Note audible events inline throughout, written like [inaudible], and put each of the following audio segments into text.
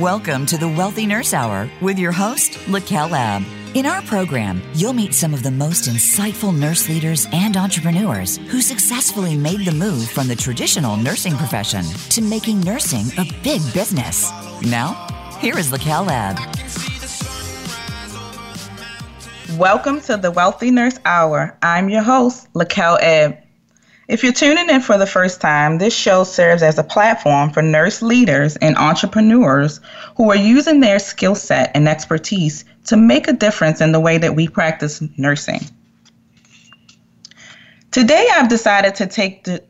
Welcome to the Wealthy Nurse Hour with your host, Laquel Lab. In our program, you'll meet some of the most insightful nurse leaders and entrepreneurs who successfully made the move from the traditional nursing profession to making nursing a big business. Now, here is Laquel Lab. Welcome to the Wealthy Nurse Hour. I'm your host, Laquel Ebb. If you're tuning in for the first time, this show serves as a platform for nurse leaders and entrepreneurs who are using their skill set and expertise to make a difference in the way that we practice nursing. Today, I've decided to take the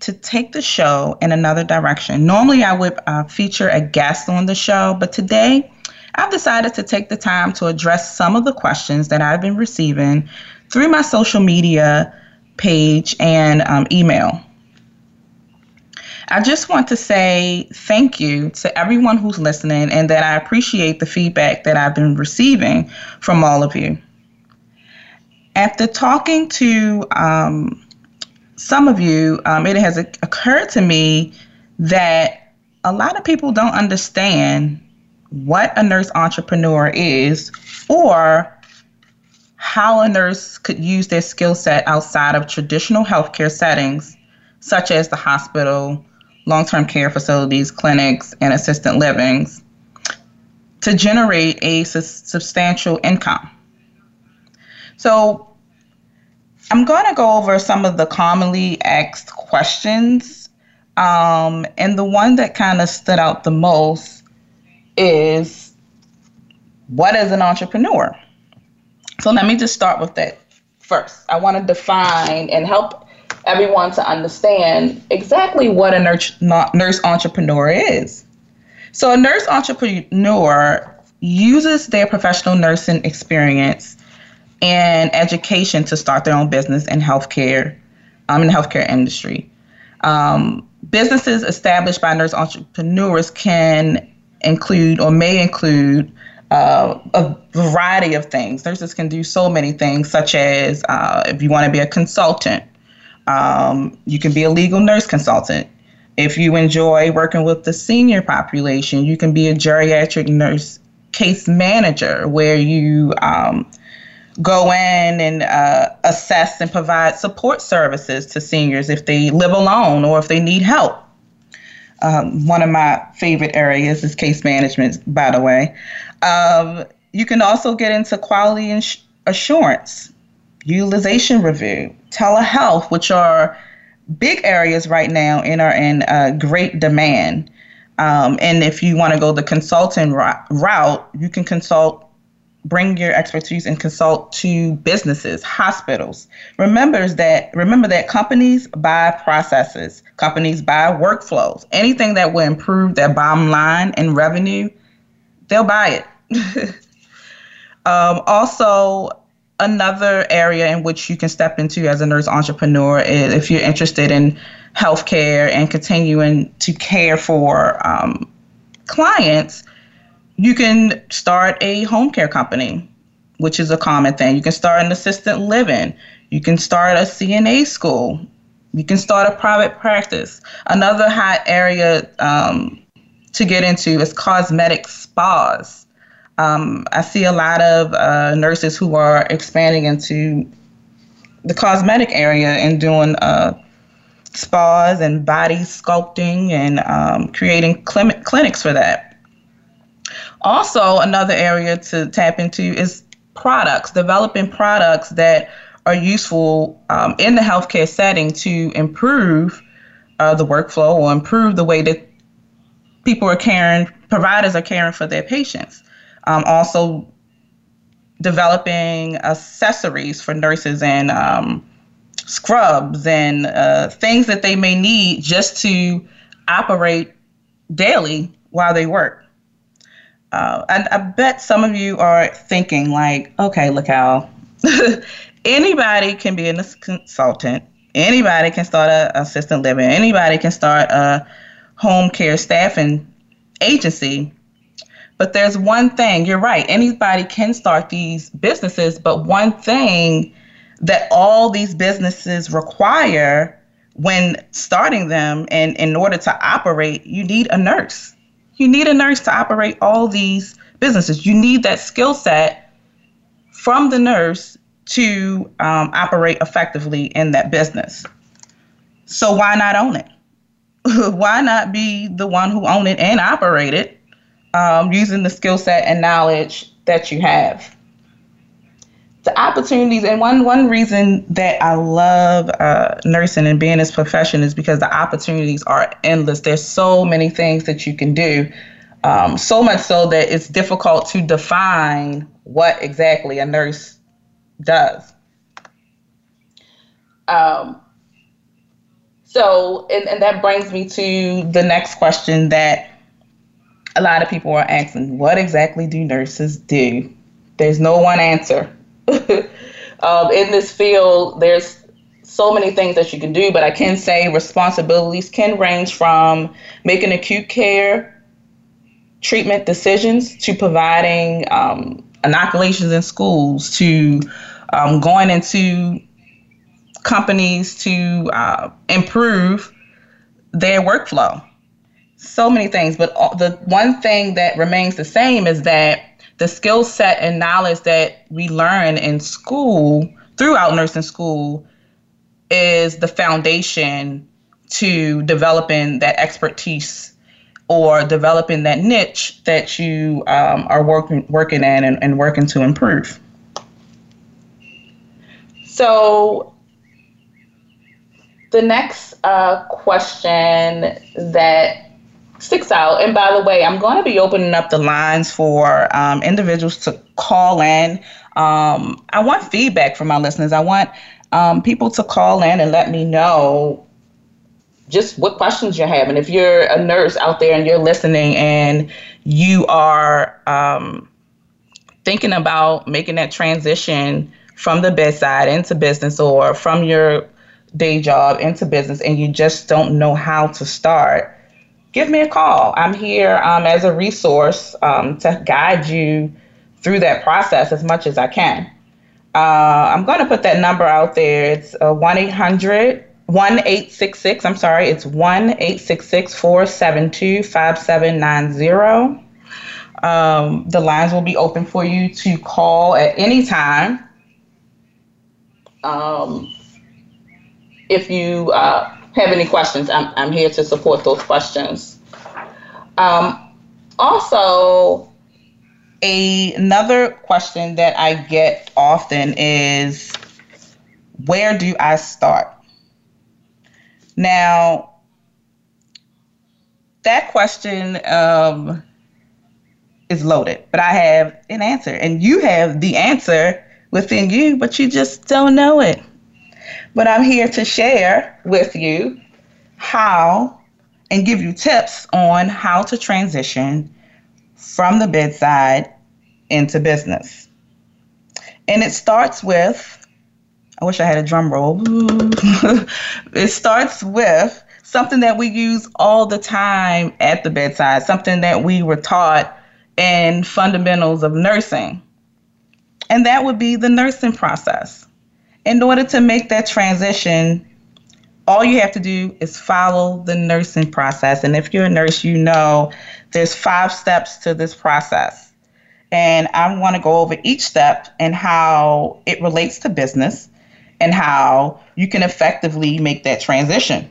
to take the show in another direction. Normally, I would uh, feature a guest on the show, but today, I've decided to take the time to address some of the questions that I've been receiving through my social media page and um, email. I just want to say thank you to everyone who's listening and that I appreciate the feedback that I've been receiving from all of you. After talking to um, some of you, um, it has occurred to me that a lot of people don't understand what a nurse entrepreneur is or how a nurse could use their skill set outside of traditional healthcare settings, such as the hospital, long term care facilities, clinics, and assisted livings, to generate a su- substantial income. So, I'm going to go over some of the commonly asked questions. Um, and the one that kind of stood out the most is what is an entrepreneur? So let me just start with that first. I want to define and help everyone to understand exactly what a nurse, nurse entrepreneur is. So, a nurse entrepreneur uses their professional nursing experience and education to start their own business in healthcare, um, in the healthcare industry. Um, businesses established by nurse entrepreneurs can include or may include uh, a variety of things. Nurses can do so many things, such as uh, if you want to be a consultant, um, you can be a legal nurse consultant. If you enjoy working with the senior population, you can be a geriatric nurse case manager, where you um, go in and uh, assess and provide support services to seniors if they live alone or if they need help. Um, one of my favorite areas is case management, by the way. Um, you can also get into quality ins- assurance, utilization review, telehealth, which are big areas right now and are in uh, great demand. Um, and if you want to go the consulting route, you can consult, bring your expertise and consult to businesses, hospitals. Remember that remember that companies buy processes, companies buy workflows. Anything that will improve their bottom line and revenue, they'll buy it. [laughs] um, also, another area in which you can step into as a nurse entrepreneur is if you're interested in healthcare and continuing to care for um, clients, you can start a home care company, which is a common thing. You can start an assistant living. You can start a CNA school. You can start a private practice. Another hot area um, to get into is cosmetic spas. Um, I see a lot of uh, nurses who are expanding into the cosmetic area and doing uh, spas and body sculpting and um, creating cl- clinics for that. Also, another area to tap into is products, developing products that are useful um, in the healthcare setting to improve uh, the workflow or improve the way that people are caring, providers are caring for their patients. Um, also, developing accessories for nurses and um, scrubs and uh, things that they may need just to operate daily while they work. Uh, and I bet some of you are thinking, like, okay, look how [laughs] anybody can be a consultant, anybody can start a assistant living, anybody can start a home care staffing agency. But there's one thing, you're right, anybody can start these businesses, but one thing that all these businesses require when starting them and in order to operate, you need a nurse. You need a nurse to operate all these businesses. You need that skill set from the nurse to um, operate effectively in that business. So why not own it? [laughs] why not be the one who own it and operate it um, using the skill set and knowledge that you have? The opportunities, and one one reason that I love uh, nursing and being this profession is because the opportunities are endless. There's so many things that you can do, um, so much so that it's difficult to define what exactly a nurse does. Um, so, and, and that brings me to the next question that a lot of people are asking what exactly do nurses do? There's no one answer. [laughs] um, in this field, there's so many things that you can do, but I can say responsibilities can range from making acute care treatment decisions to providing um, inoculations in schools to um, going into companies to uh, improve their workflow. So many things, but the one thing that remains the same is that the skill set and knowledge that we learn in school throughout nursing school is the foundation to developing that expertise or developing that niche that you um, are working working in and, and working to improve. So the next uh, question that sticks out, and by the way, I'm going to be opening up the lines for um, individuals to call in. Um, I want feedback from my listeners. I want um, people to call in and let me know just what questions you have. And if you're a nurse out there and you're listening and you are um, thinking about making that transition from the bedside into business or from your day job into business and you just don't know how to start, give me a call. I'm here um, as a resource um, to guide you through that process as much as I can. Uh, I'm going to put that number out there. It's uh, 1 800 1 866, I'm sorry, it's 1 866 472 5790. Um, the lines will be open for you to call at any time. Um, if you uh, have any questions, I'm, I'm here to support those questions. Um, also, a, another question that I get often is where do I start? Now, that question um, is loaded, but I have an answer, and you have the answer within you, but you just don't know it. But I'm here to share with you how and give you tips on how to transition from the bedside into business. And it starts with I wish I had a drum roll. [laughs] it starts with something that we use all the time at the bedside, something that we were taught in fundamentals of nursing. And that would be the nursing process. In order to make that transition, all you have to do is follow the nursing process. And if you're a nurse, you know there's five steps to this process. And I want to go over each step and how it relates to business and how you can effectively make that transition.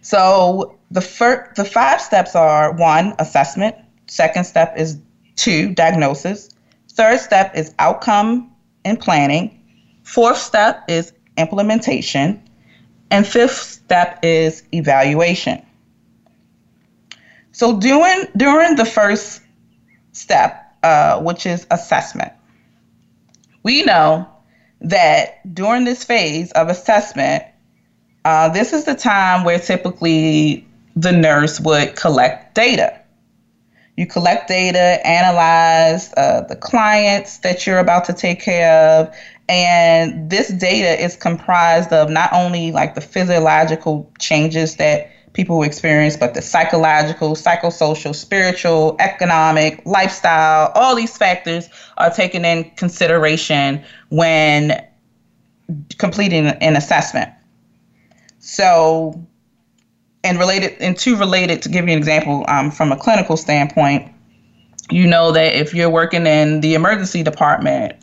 So the first, the five steps are one, assessment. Second step is two, diagnosis. Third step is outcome and planning. Fourth step is implementation. And fifth step is evaluation. So doing during the first step, uh, which is assessment, we know that during this phase of assessment, uh, this is the time where typically the nurse would collect data. You collect data, analyze uh, the clients that you're about to take care of, and this data is comprised of not only like the physiological changes that people experience, but the psychological, psychosocial, spiritual, economic, lifestyle, all these factors are taken in consideration when completing an assessment. So and related and two related to give you an example um, from a clinical standpoint you know that if you're working in the emergency department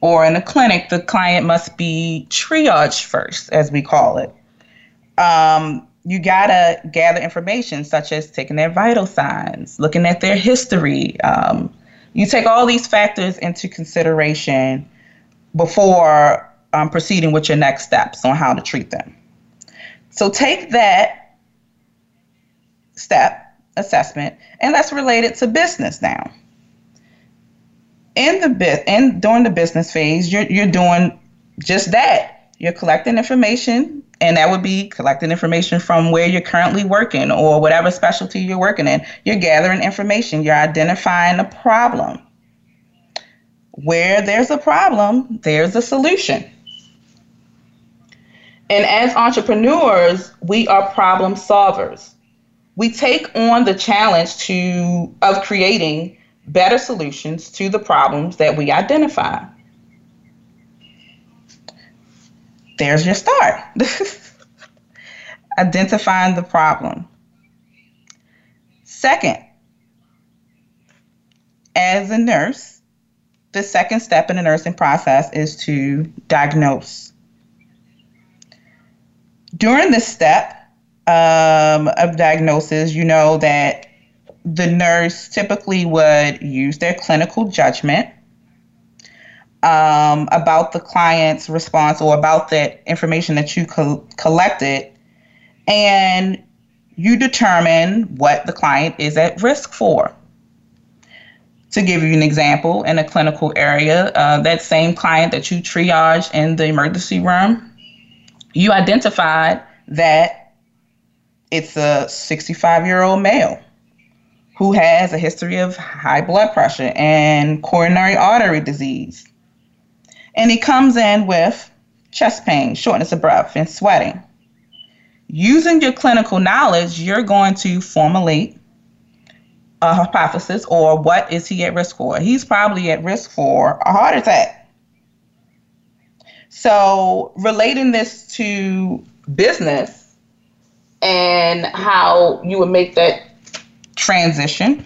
or in a clinic the client must be triaged first as we call it. Um, you gotta gather information such as taking their vital signs looking at their history um, you take all these factors into consideration before um, proceeding with your next steps on how to treat them. So take that step assessment, and that's related to business now. In the bit and during the business phase, you're you're doing just that. You're collecting information, and that would be collecting information from where you're currently working or whatever specialty you're working in. You're gathering information, you're identifying a problem. Where there's a problem, there's a solution. And as entrepreneurs, we are problem solvers we take on the challenge to of creating better solutions to the problems that we identify. There's your start. [laughs] Identifying the problem. Second, as a nurse, the second step in the nursing process is to diagnose. During this step, um, of diagnosis, you know that the nurse typically would use their clinical judgment um, about the client's response or about that information that you co- collected, and you determine what the client is at risk for. To give you an example, in a clinical area, uh, that same client that you triaged in the emergency room, you identified that it's a 65 year old male who has a history of high blood pressure and coronary artery disease. And he comes in with chest pain, shortness of breath, and sweating. Using your clinical knowledge, you're going to formulate a hypothesis or what is he at risk for? He's probably at risk for a heart attack. So, relating this to business, and how you would make that transition.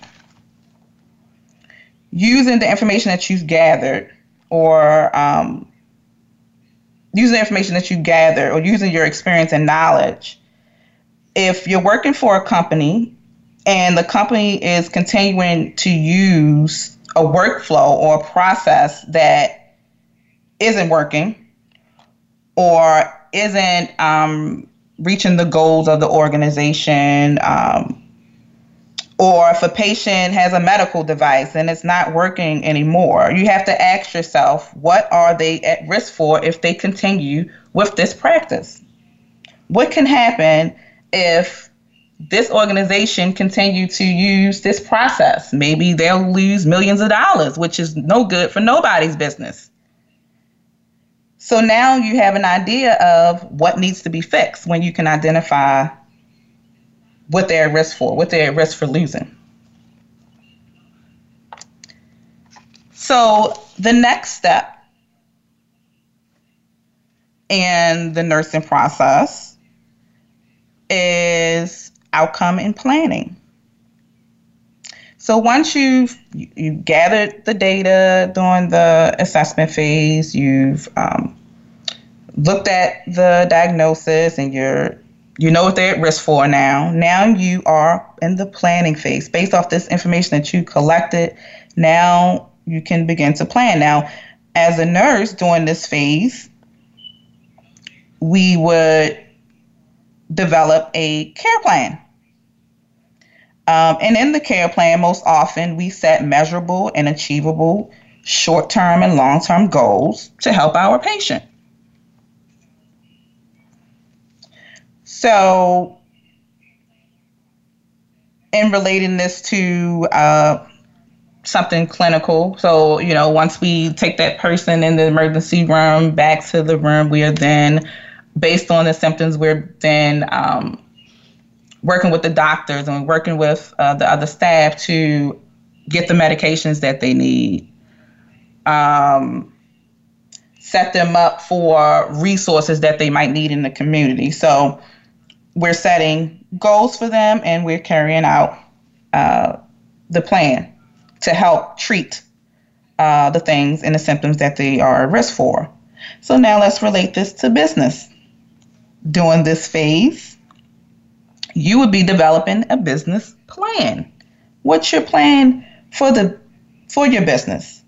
Using the information that you've gathered or um, using the information that you gather or using your experience and knowledge. If you're working for a company and the company is continuing to use a workflow or a process that isn't working or isn't um, reaching the goals of the organization. Um, or if a patient has a medical device and it's not working anymore, you have to ask yourself, what are they at risk for if they continue with this practice? What can happen if this organization continue to use this process? Maybe they'll lose millions of dollars, which is no good for nobody's business. So now you have an idea of what needs to be fixed when you can identify what they're at risk for, what they're at risk for losing. So the next step in the nursing process is outcome and planning. So once you've you gathered the data during the assessment phase, you've um, looked at the diagnosis, and you're you know what they're at risk for now. Now you are in the planning phase based off this information that you collected. Now you can begin to plan. Now, as a nurse during this phase, we would develop a care plan um, and in the care plan, most often we set measurable and achievable short term and long term goals to help our patient. So, in relating this to uh, something clinical, so, you know, once we take that person in the emergency room back to the room, we are then, based on the symptoms, we're then um, working with the doctors and working with uh, the other staff to get the medications that they need. Um, set them up for resources that they might need in the community. So we're setting goals for them and we're carrying out uh, the plan to help treat uh, the things and the symptoms that they are at risk for. So now let's relate this to business. During this phase, you would be developing a business plan. What's your plan for the for your business?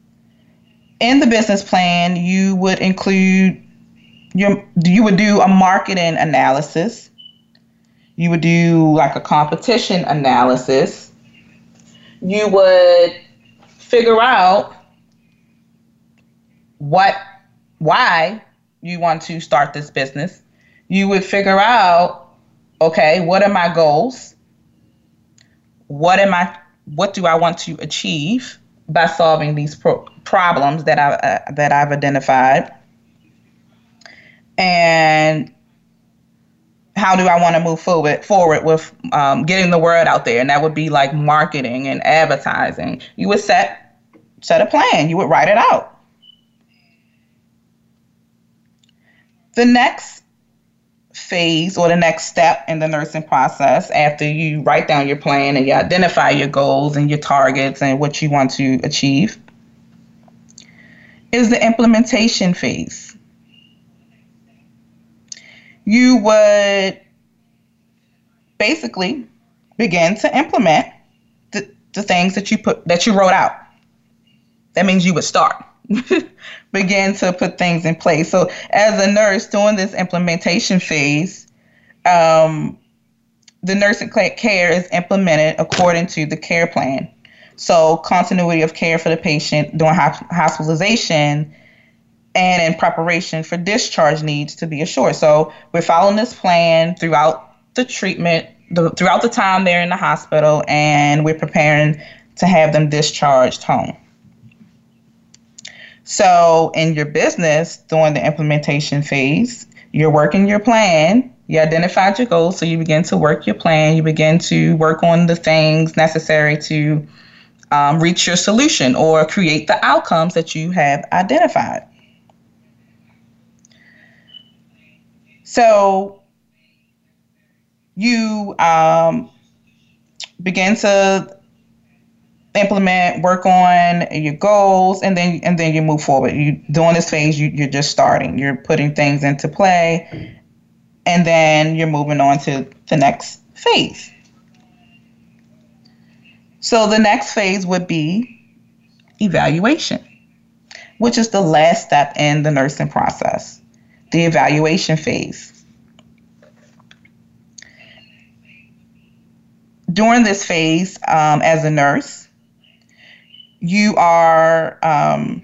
In the business plan, you would include your you would do a marketing analysis. You would do like a competition analysis. You would figure out what why you want to start this business. You would figure out okay, what are my goals? What am I what do I want to achieve by solving these pro- problems that I uh, that I've identified? And how do I want to move forward forward with um, getting the word out there? And that would be like marketing and advertising. You would set set a plan. You would write it out. The next phase or the next step in the nursing process after you write down your plan and you identify your goals and your targets and what you want to achieve is the implementation phase. You would basically begin to implement the, the things that you put that you wrote out. That means you would start. [laughs] begin to put things in place. So, as a nurse during this implementation phase, um, the nursing care is implemented according to the care plan. So, continuity of care for the patient during hospitalization and in preparation for discharge needs to be assured. So, we're following this plan throughout the treatment, the, throughout the time they're in the hospital, and we're preparing to have them discharged home. So, in your business, during the implementation phase, you're working your plan. You identified your goals, so you begin to work your plan. You begin to work on the things necessary to um, reach your solution or create the outcomes that you have identified. So, you um, begin to implement, work on your goals, and then and then you move forward. You during this phase, you, you're just starting. You're putting things into play, and then you're moving on to the next phase. So the next phase would be evaluation, which is the last step in the nursing process, the evaluation phase. During this phase, um, as a nurse, you are um,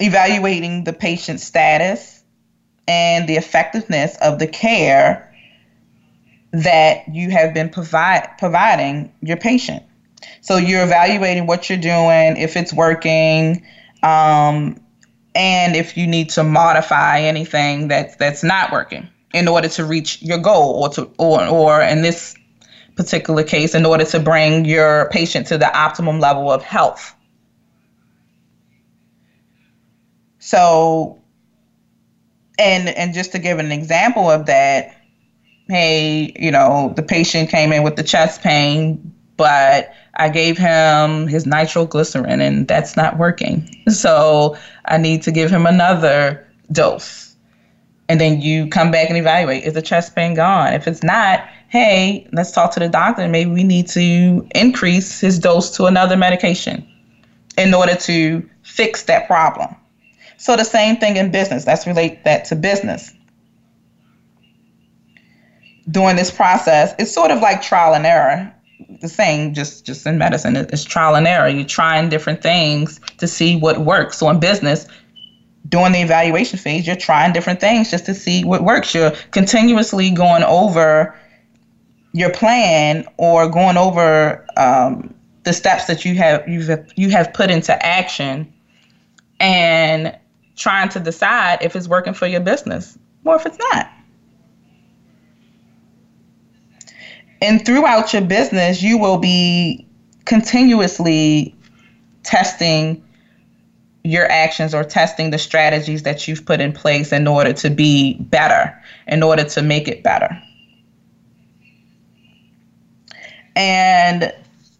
evaluating the patient's status and the effectiveness of the care that you have been provide, providing your patient. So you're evaluating what you're doing, if it's working, um, and if you need to modify anything that's that's not working in order to reach your goal, or to or or in this particular case, in order to bring your patient to the optimum level of health. So, and and just to give an example of that, hey, you know, the patient came in with the chest pain, but I gave him his nitroglycerin and that's not working. So I need to give him another dose. And then you come back and evaluate is the chest pain gone? If it's not, hey, let's talk to the doctor. Maybe we need to increase his dose to another medication in order to fix that problem. So the same thing in business. Let's relate that to business. During this process, it's sort of like trial and error. The same, just just in medicine, it's trial and error. You're trying different things to see what works. So in business, during the evaluation phase, you're trying different things just to see what works. You're continuously going over your plan or going over um, the steps that you have you've you have put into action, and trying to decide if it's working for your business or if it's not. And throughout your business, you will be continuously testing your actions or testing the strategies that you've put in place in order to be better, in order to make it better. And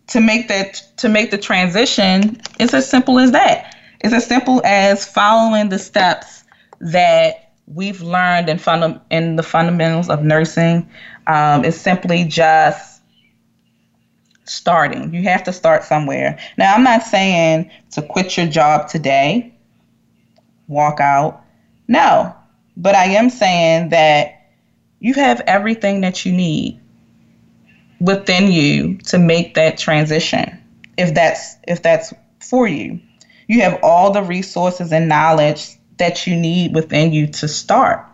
to make that to make the transition, it's as simple as that. It's as simple as following the steps that we've learned in funda- in the fundamentals of nursing. Um, it's simply just starting. You have to start somewhere. Now, I'm not saying to quit your job today, walk out. No, but I am saying that you have everything that you need within you to make that transition if that's if that's for you you have all the resources and knowledge that you need within you to start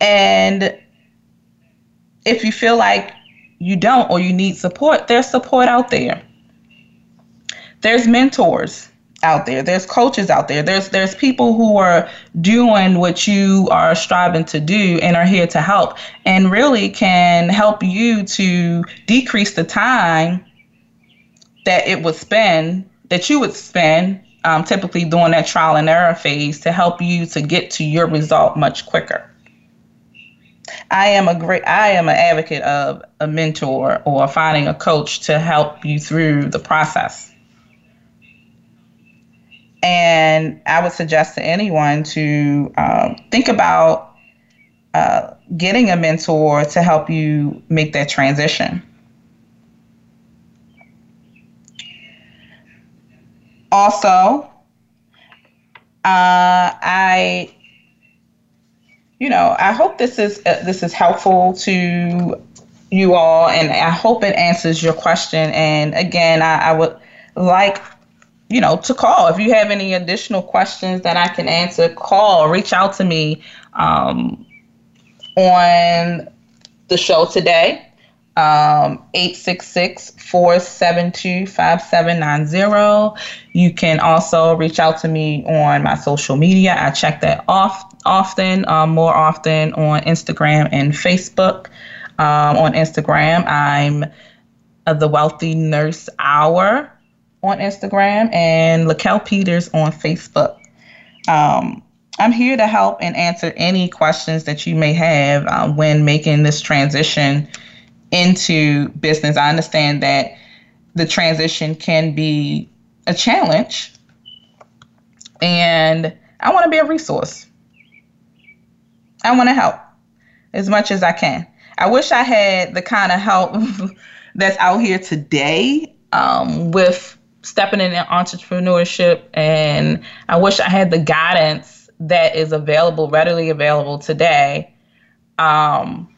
and if you feel like you don't or you need support there's support out there there's mentors out there. There's coaches out there. There's there's people who are doing what you are striving to do and are here to help and really can help you to decrease the time that it would spend that you would spend um, typically doing that trial and error phase to help you to get to your result much quicker. I am a great I am an advocate of a mentor or finding a coach to help you through the process and I would suggest to anyone to um, think about uh, getting a mentor to help you make that transition. Also, uh, I, you know, I hope this is uh, this is helpful to you all, and I hope it answers your question. And again, I, I would like you know, to call. If you have any additional questions that I can answer, call, reach out to me um, on the show today. Um, 866-472-5790. You can also reach out to me on my social media. I check that off often, um, more often on Instagram and Facebook. Um, on Instagram, I'm uh, the Wealthy Nurse Hour on Instagram and Laquel Peters on Facebook. Um, I'm here to help and answer any questions that you may have uh, when making this transition into business. I understand that the transition can be a challenge, and I want to be a resource. I want to help as much as I can. I wish I had the kind of help [laughs] that's out here today um, with stepping into entrepreneurship and I wish I had the guidance that is available, readily available today. Um,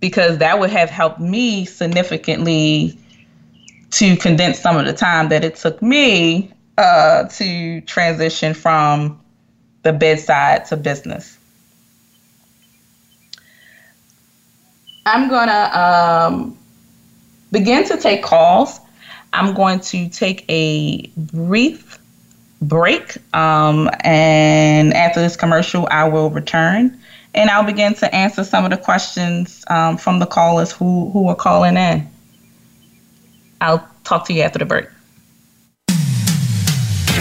because that would have helped me significantly to condense some of the time that it took me uh, to transition from the bedside to business. I'm gonna um, begin to take calls. I'm going to take a brief break. Um, and after this commercial, I will return and I'll begin to answer some of the questions um, from the callers who, who are calling in. I'll talk to you after the break.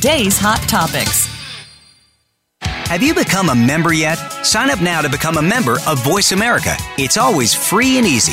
today's hot topics. Have you become a member yet? Sign up now to become a member of Voice America. It's always free and easy.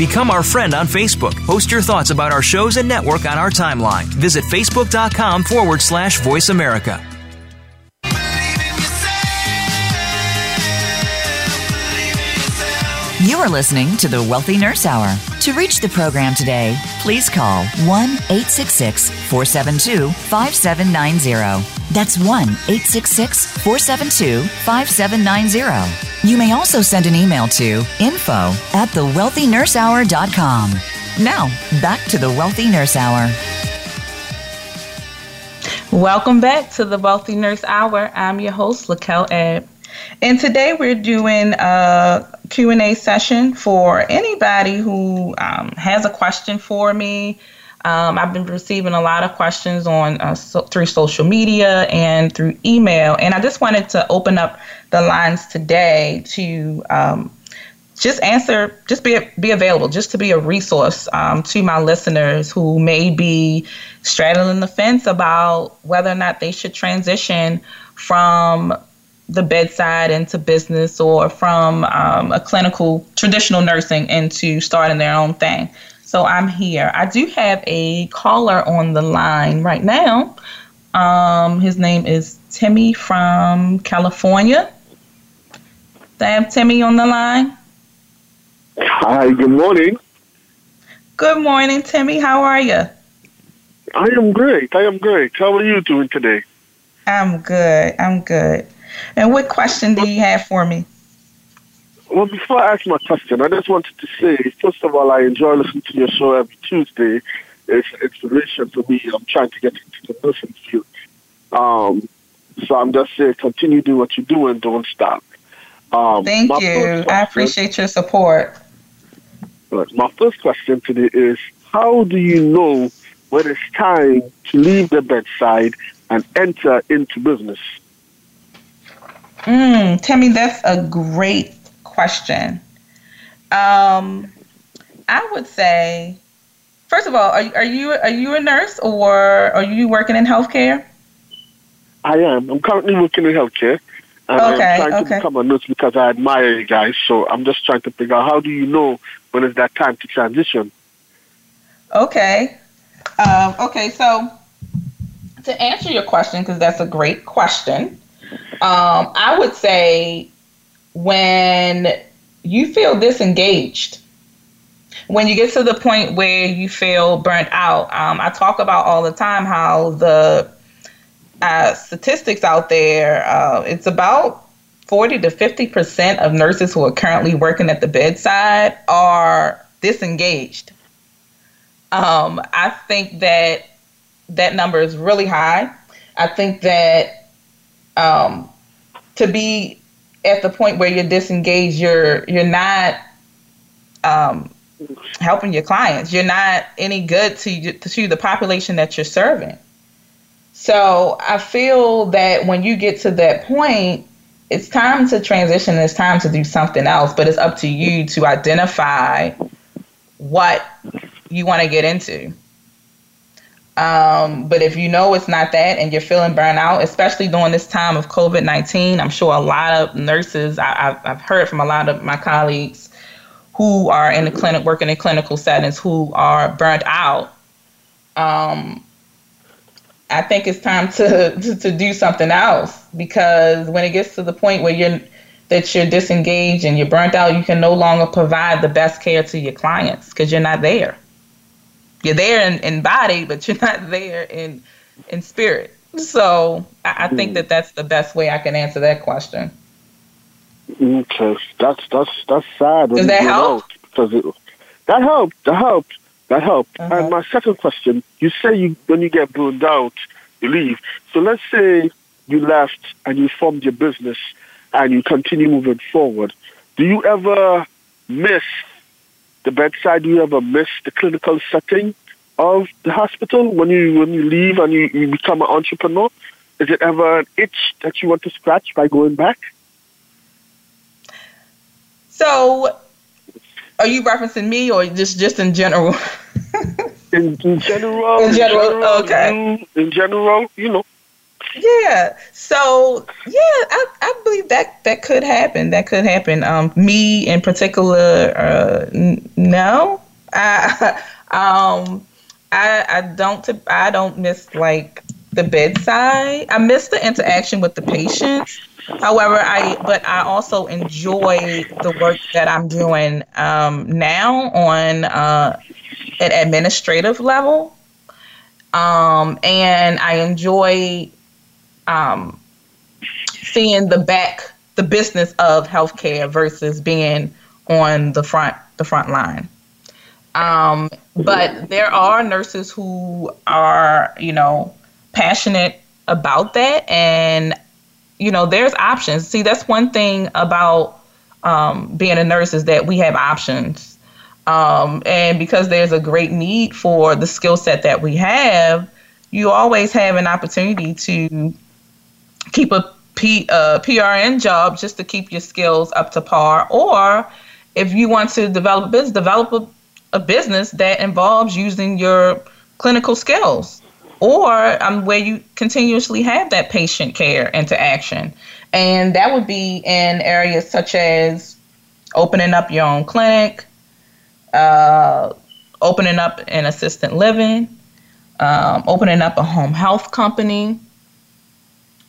Become our friend on Facebook. Post your thoughts about our shows and network on our timeline. Visit facebook.com forward slash voice America. You are listening to the Wealthy Nurse Hour. To reach the program today, please call 1 866 472 5790. That's 1 866 472 5790. You may also send an email to info at thewealthynursehour.com. Now, back to the Wealthy Nurse Hour. Welcome back to the Wealthy Nurse Hour. I'm your host, Laquel Ebb. And today we're doing a Q&A session for anybody who um, has a question for me. Um, I've been receiving a lot of questions on uh, so, through social media and through email, and I just wanted to open up the lines today to um, just answer, just be be available, just to be a resource um, to my listeners who may be straddling the fence about whether or not they should transition from the bedside into business or from um, a clinical traditional nursing into starting their own thing. So I'm here. I do have a caller on the line right now. Um, his name is Timmy from California. Do I have Timmy on the line? Hi, good morning. Good morning, Timmy. How are you? I am great. I am great. How are you doing today? I'm good. I'm good. And what question do you have for me? Well, before I ask my question, I just wanted to say, first of all, I enjoy listening to your show every Tuesday. It's an inspiration for me. I'm trying to get into the nursing field. Um, so I'm just saying, continue doing what you're doing. Don't stop. Um, Thank you. I appreciate your support. My first question today is How do you know when it's time to leave the bedside and enter into business? Mm, Tammy, that's a great question. Um, I would say, first of all, are, are you are you a nurse or are you working in healthcare? I am. I'm currently working in healthcare. And okay, I'm trying okay. to become a nurse because I admire you guys. So I'm just trying to figure out how do you know when it's that time to transition? Okay. Um, okay, so to answer your question, because that's a great question, um, I would say when you feel disengaged, when you get to the point where you feel burnt out, um, I talk about all the time how the uh, statistics out there, uh, it's about 40 to 50% of nurses who are currently working at the bedside are disengaged. Um, I think that that number is really high. I think that um, to be at the point where you're disengaged, you're you're not um, helping your clients. You're not any good to to the population that you're serving. So I feel that when you get to that point, it's time to transition. It's time to do something else, but it's up to you to identify what you want to get into. Um, but if you know it's not that and you're feeling burnout, especially during this time of COVID 19, I'm sure a lot of nurses, I, have heard from a lot of my colleagues who are in the clinic, working in clinical settings, who are burnt out. Um, I think it's time to, [laughs] to, to do something else because when it gets to the point where you're that you're disengaged and you're burnt out, you can no longer provide the best care to your clients because you're not there. You're there in, in body, but you're not there in in spirit. So I, I think that that's the best way I can answer that question. Okay, that's that's that's sad. Does that help? Because it, that helped. That helped. That helped. Uh-huh. And my second question, you say you when you get burned out, you leave. So let's say you left and you formed your business and you continue moving forward. Do you ever miss the bedside? Do you ever miss the clinical setting of the hospital when you when you leave and you, you become an entrepreneur? Is it ever an itch that you want to scratch by going back? So are you referencing me or just just in general? in, in general. [laughs] In general, in general okay. in general, you know. Yeah. So yeah, I, I believe that that could happen. That could happen. Um, me in particular, uh, n- no. I [laughs] um, I I don't I don't miss like the bedside. I miss the interaction with the patients. However, I but I also enjoy the work that I'm doing um, now on uh, an administrative level, um, and I enjoy um, seeing the back the business of healthcare versus being on the front the front line. Um, but there are nurses who are, you know, passionate about that, and you know, there's options. See, that's one thing about um, being a nurse is that we have options, um, and because there's a great need for the skill set that we have, you always have an opportunity to keep a P, uh, PRN job just to keep your skills up to par, or if you want to develop a business, develop a, a business that involves using your clinical skills, or um, where you continuously have that patient care interaction, and that would be in areas such as opening up your own clinic, uh, opening up an assistant living, um, opening up a home health company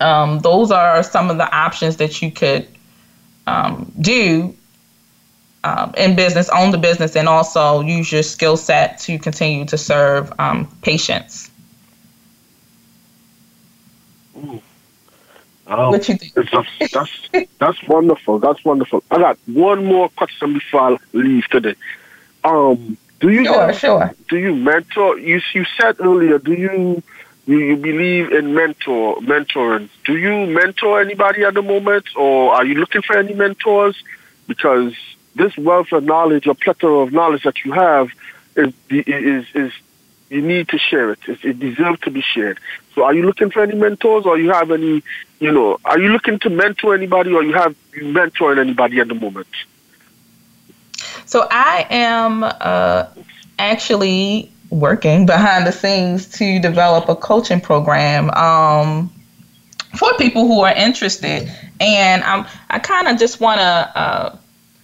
um, those are some of the options that you could um, do um, in business, own the business, and also use your skill set to continue to serve um, patients. Oh, what you think? That's, that's, that's wonderful. That's wonderful. I got one more question before I leave today. Um, do you sure, sure. do you mentor? You you said earlier. Do you you, you believe in mentor mentoring. Do you mentor anybody at the moment, or are you looking for any mentors? Because this wealth of knowledge, or plethora of knowledge that you have, is is is you need to share it. It, it deserves to be shared. So, are you looking for any mentors, or you have any? You know, are you looking to mentor anybody, or you have you mentoring anybody at the moment? So, I am uh, actually working behind the scenes to develop a coaching program um, for people who are interested. And I'm, I kind of just want to uh,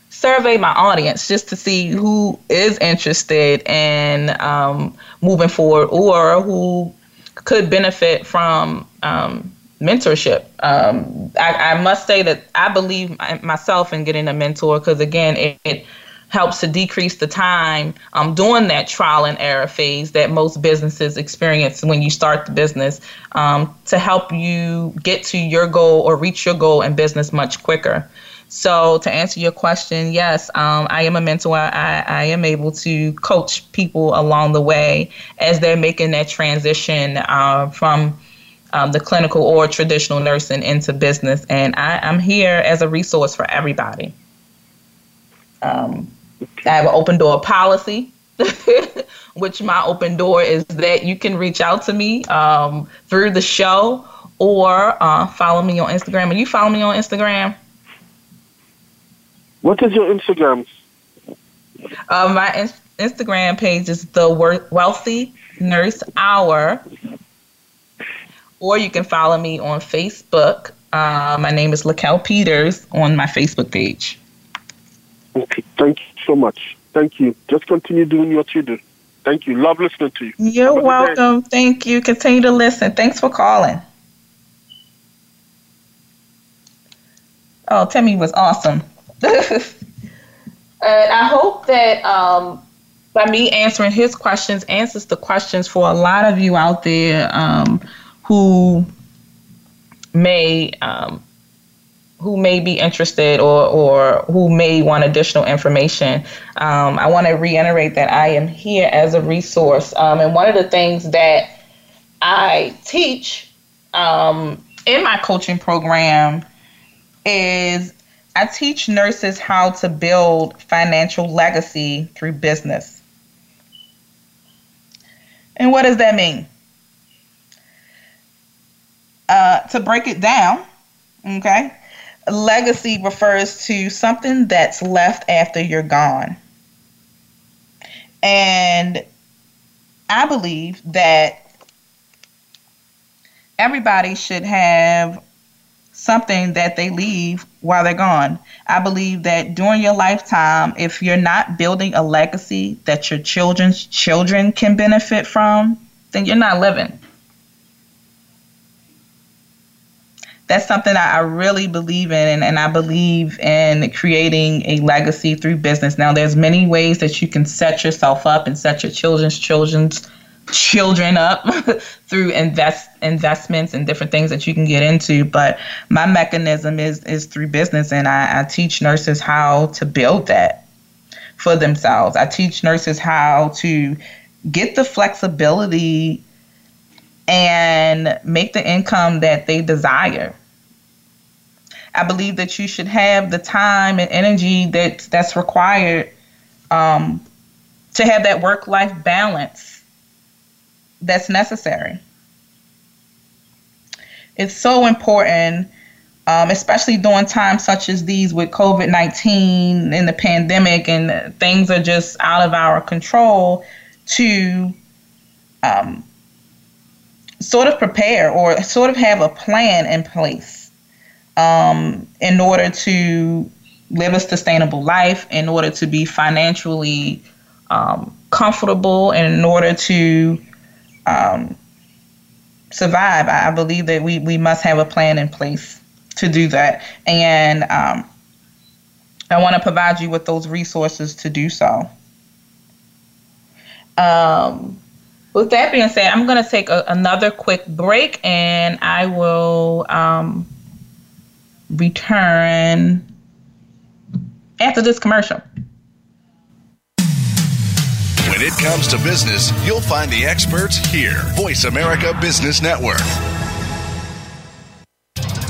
survey my audience just to see who is interested in um, moving forward or who could benefit from um, mentorship. Um, I, I, must say that I believe myself in getting a mentor because, again, it, it helps to decrease the time um, doing that trial and error phase that most businesses experience when you start the business um, to help you get to your goal or reach your goal in business much quicker. So, to answer your question, yes, um, I am a mentor. I, I am able to coach people along the way as they're making that transition uh, from um, the clinical or traditional nursing into business. And I, I'm here as a resource for everybody. Um, I have an open door policy, [laughs] which my open door is that you can reach out to me um, through the show or uh, follow me on Instagram. And you follow me on Instagram? What is your Instagram? Uh, my in- Instagram page is the Wealthy Nurse Hour, or you can follow me on Facebook. Uh, my name is Laquel Peters on my Facebook page. Okay, thank you so much. Thank you. Just continue doing what you do. Thank you. Love listening to you. You're welcome. Thank you. Continue to listen. Thanks for calling. Oh, Timmy was awesome. [laughs] and I hope that um, by me answering his questions answers the questions for a lot of you out there um, who may um, who may be interested or, or who may want additional information, um, I want to reiterate that I am here as a resource. Um, and one of the things that I teach um, in my coaching program is I teach nurses how to build financial legacy through business. And what does that mean? Uh, to break it down, okay, legacy refers to something that's left after you're gone. And I believe that everybody should have something that they leave while they're gone. I believe that during your lifetime, if you're not building a legacy that your children's children can benefit from, then you're not living. That's something I, I really believe in, and, and I believe in creating a legacy through business. Now, there's many ways that you can set yourself up and set your children's children's children up [laughs] through invest investments and different things that you can get into. But my mechanism is is through business, and I, I teach nurses how to build that for themselves. I teach nurses how to get the flexibility and make the income that they desire. I believe that you should have the time and energy that that's required um, to have that work life balance that's necessary. It's so important, um, especially during times such as these with COVID 19 and the pandemic, and things are just out of our control, to um, sort of prepare or sort of have a plan in place um, in order to live a sustainable life, in order to be financially um, comfortable, and in order to um, survive. I believe that we, we must have a plan in place to do that. And um, I want to provide you with those resources to do so. Um, with that being said, I'm going to take a, another quick break and I will um, return after this commercial. When it comes to business, you'll find the experts here. Voice America Business Network.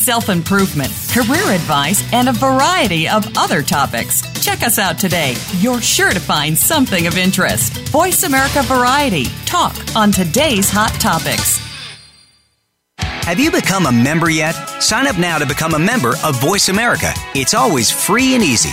self improvement, career advice, and a variety of other topics. Check us out today. You're sure to find something of interest. Voice America Variety. Talk on today's hot topics. Have you become a member yet? Sign up now to become a member of Voice America. It's always free and easy.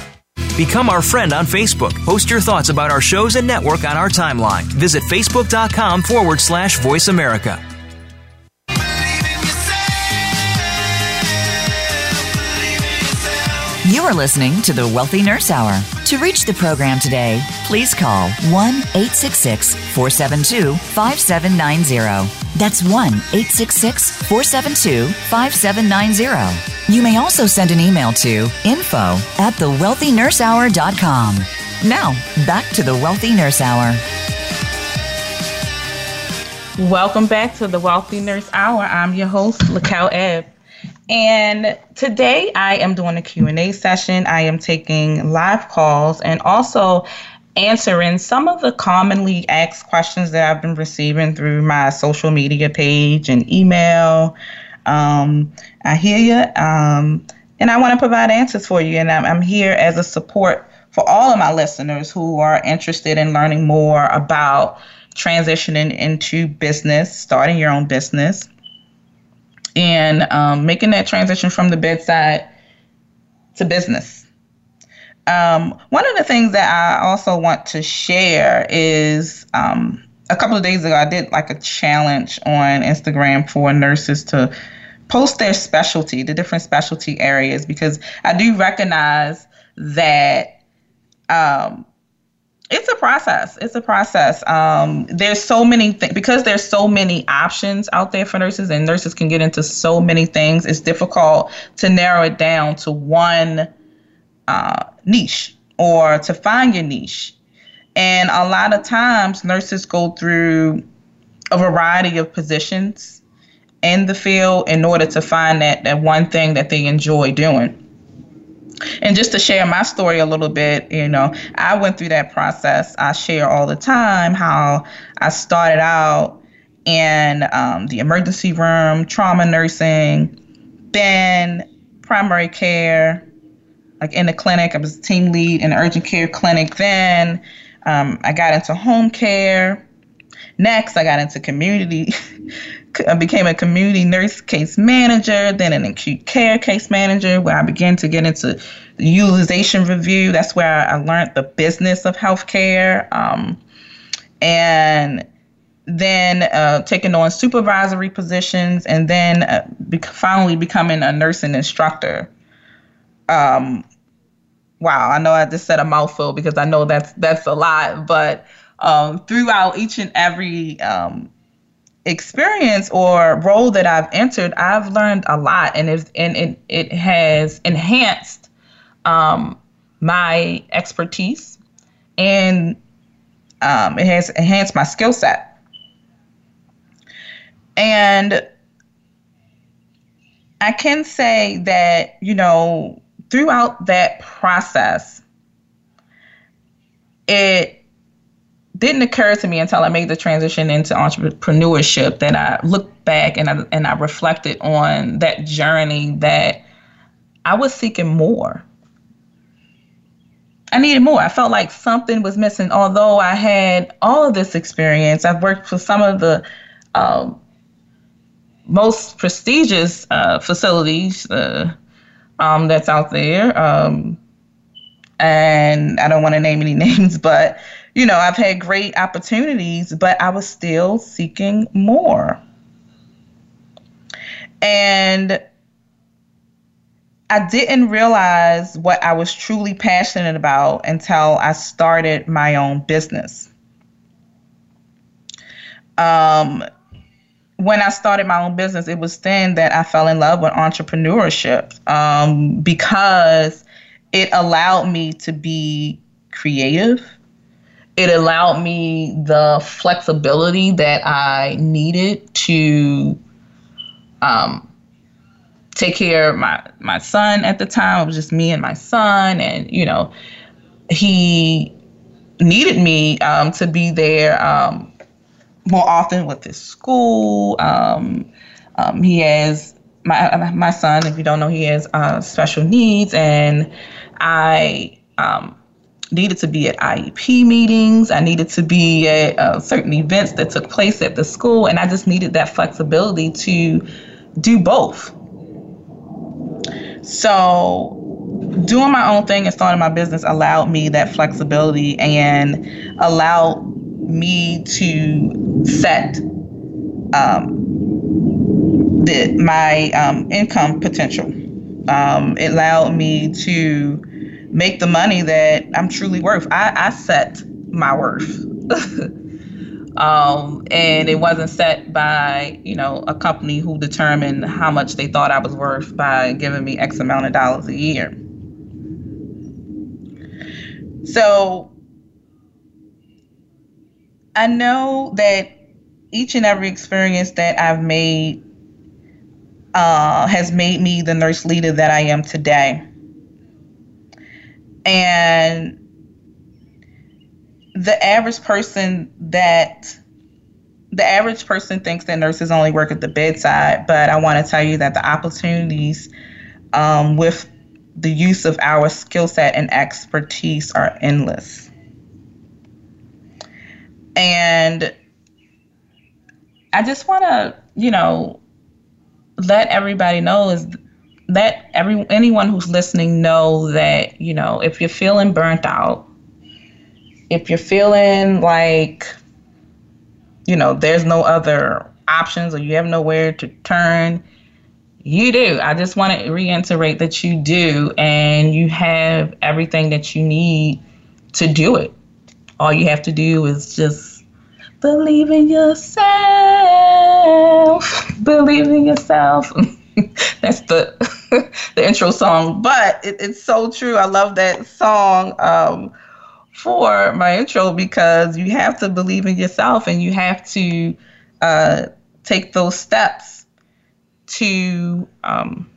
Become our friend on Facebook. Post your thoughts about our shows and network on our timeline. Visit facebook.com forward slash voice America. You are listening to the Wealthy Nurse Hour. To reach the program today, please call 1 866 472 5790. That's 1 866 472 5790. You may also send an email to info at thewealthynursehour.com. Now, back to the Wealthy Nurse Hour. Welcome back to the Wealthy Nurse Hour. I'm your host, Laquel Ebb. And today I am doing a Q&A session. I am taking live calls and also answering some of the commonly asked questions that I've been receiving through my social media page and email. Um, I hear you. Um, and I want to provide answers for you. And I'm, I'm here as a support for all of my listeners who are interested in learning more about transitioning into business, starting your own business, and um, making that transition from the bedside to business. Um, one of the things that I also want to share is um, a couple of days ago, I did like a challenge on Instagram for nurses to post their specialty, the different specialty areas, because I do recognize that um, it's a process. It's a process. Um, there's so many things because there's so many options out there for nurses, and nurses can get into so many things. It's difficult to narrow it down to one uh, niche or to find your niche. And a lot of times, nurses go through a variety of positions in the field in order to find that that one thing that they enjoy doing. And just to share my story a little bit, you know, I went through that process. I share all the time how I started out in um, the emergency room, trauma nursing, then primary care, like in the clinic. I was team lead in the urgent care clinic then. Um, I got into home care. Next, I got into community. [laughs] I became a community nurse case manager, then an acute care case manager, where I began to get into utilization review. That's where I learned the business of healthcare. Um, and then uh, taking on supervisory positions, and then uh, be- finally becoming a nursing instructor. Um, wow, I know I just said a mouthful because I know that's that's a lot, but um, throughout each and every um, experience or role that I've entered, I've learned a lot, and it and it, it has enhanced um, my expertise, and um, it has enhanced my skill set. And I can say that, you know, throughout that process, it didn't occur to me until I made the transition into entrepreneurship that I looked back and I, and I reflected on that journey that I was seeking more. I needed more. I felt like something was missing. Although I had all of this experience, I've worked for some of the um, most prestigious uh, facilities uh, um, that's out there. Um, and I don't want to name any [laughs] names, but you know, I've had great opportunities, but I was still seeking more. And I didn't realize what I was truly passionate about until I started my own business. Um, when I started my own business, it was then that I fell in love with entrepreneurship um, because it allowed me to be creative. It allowed me the flexibility that I needed to um, take care of my, my son at the time. It was just me and my son. And, you know, he needed me um, to be there um, more often with his school. Um, um, he has my my son. If you don't know, he has uh, special needs, and I um, needed to be at IEP meetings. I needed to be at uh, certain events that took place at the school, and I just needed that flexibility to do both. So, doing my own thing and starting my business allowed me that flexibility and allowed me to set um, the, my um, income potential. Um, it allowed me to make the money that I'm truly worth. I, I set my worth. [laughs] um, and it wasn't set by, you know, a company who determined how much they thought I was worth by giving me X amount of dollars a year. So I know that each and every experience that I've made uh, has made me the nurse leader that I am today. And the average person that the average person thinks that nurses only work at the bedside, but I want to tell you that the opportunities um, with the use of our skill set and expertise are endless. And I just want to, you know, let everybody know is let every anyone who's listening know that, you know, if you're feeling burnt out, if you're feeling like you know, there's no other options or you have nowhere to turn, you do. I just want to reiterate that you do and you have everything that you need to do it all you have to do is just believe in yourself. [laughs] Believe in yourself. [laughs] [laughs] That's the [laughs] the intro song, but it, it's so true. I love that song um, for my intro because you have to believe in yourself and you have to uh, take those steps to um,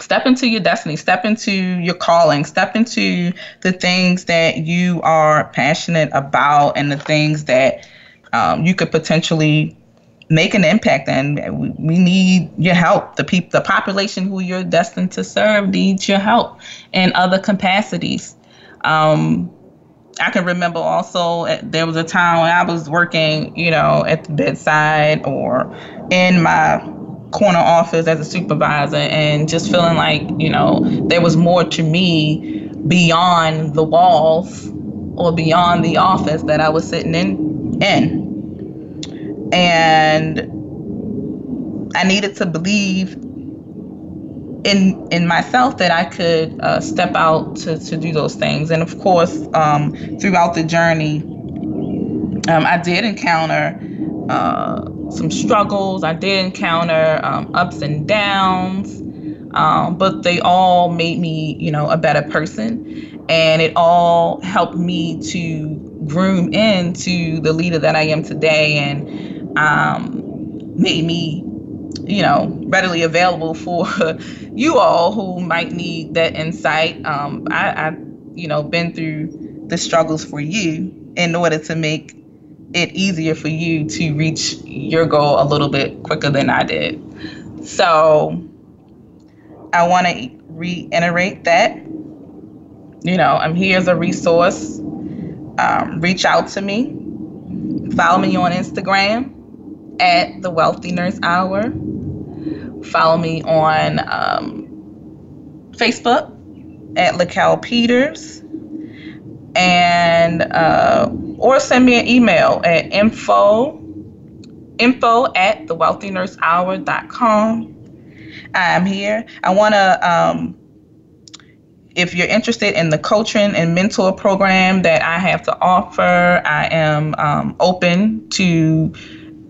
step into your destiny, step into your calling, step into the things that you are passionate about and the things that um, you could potentially make an impact and we, need your help the people the population who you're destined to serve needs your help in other capacities um, I can remember also uh, there was a time when I was working, you know, at the bedside or in my corner office as a supervisor and just feeling like, you know, there was more to me beyond the walls or beyond the office that I was sitting in in. And I needed to believe in in myself that I could uh, step out to, to do those things. And of course, um, throughout the journey, um, I did encounter uh, some struggles. I did encounter um, ups and downs, um, but they all made me, you know, a better person, and it all helped me to groom into the leader that I am today, and um, made me you know, readily available for [laughs] you all who might need that insight. Um, I, I, you know, been through the struggles for you in order to make it easier for you to reach your goal a little bit quicker than I did. So I want to reiterate that, you know, I'm here as a resource. Um, reach out to me. Follow me on Instagram at the Wealthy Nurse Hour. Follow me on um, Facebook at Laquel Peters. And uh, or send me an email at info info at thewealthynursehour.com. I'm here. I want to, um, if you're interested in the coaching and mentor program that I have to offer, I am um, open to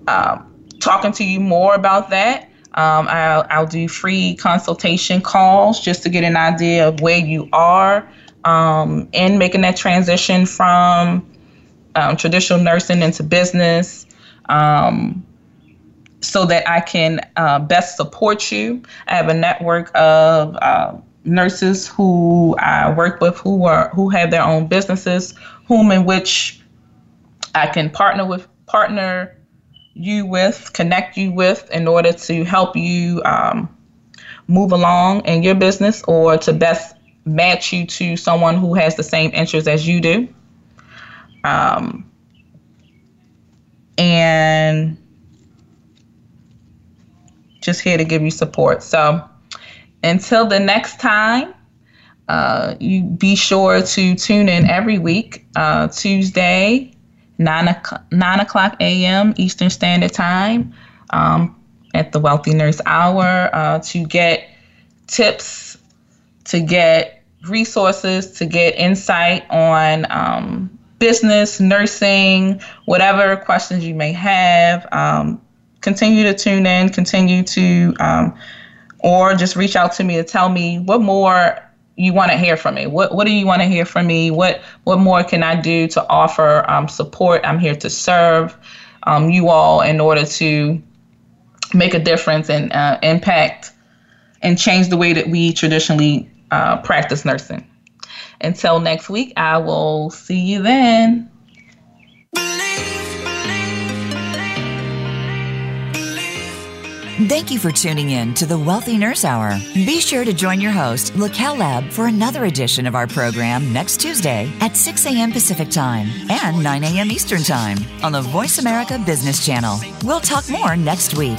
uh, talking to you more about that. Um, I'll, I'll do free consultation calls just to get an idea of where you are um, in making that transition from um, traditional nursing into business um, so that I can uh, best support you. I have a network of uh, nurses who I work with who are who have their own businesses, whom in which I can partner with partner you with, connect you with in order to help you um, move along in your business or to best match you to someone who has the same interests as you do. Um, and just here to give you support. So until the next time, uh, you be sure to tune in every week, uh, Tuesday 9 o'clock, 9 o'clock a.m. Eastern Standard Time um, at the Wealthy Nurse Hour uh, to get tips, to get resources, to get insight on um, business, nursing, whatever questions you may have. Um, continue to tune in, continue to, um, or just reach out to me to tell me what more you want to hear from me? What What do you want to hear from me? What What more can I do to offer um, support? I'm here to serve um, you all in order to make a difference and uh, impact and change the way that we traditionally uh, practice nursing. Until next week, I will see you then. Thank you for tuning in to the Wealthy Nurse Hour. Be sure to join your host, Laquel Lab, for another edition of our program next Tuesday at 6 a.m. Pacific Time and 9 a.m. Eastern Time on the Voice America Business Channel. We'll talk more next week.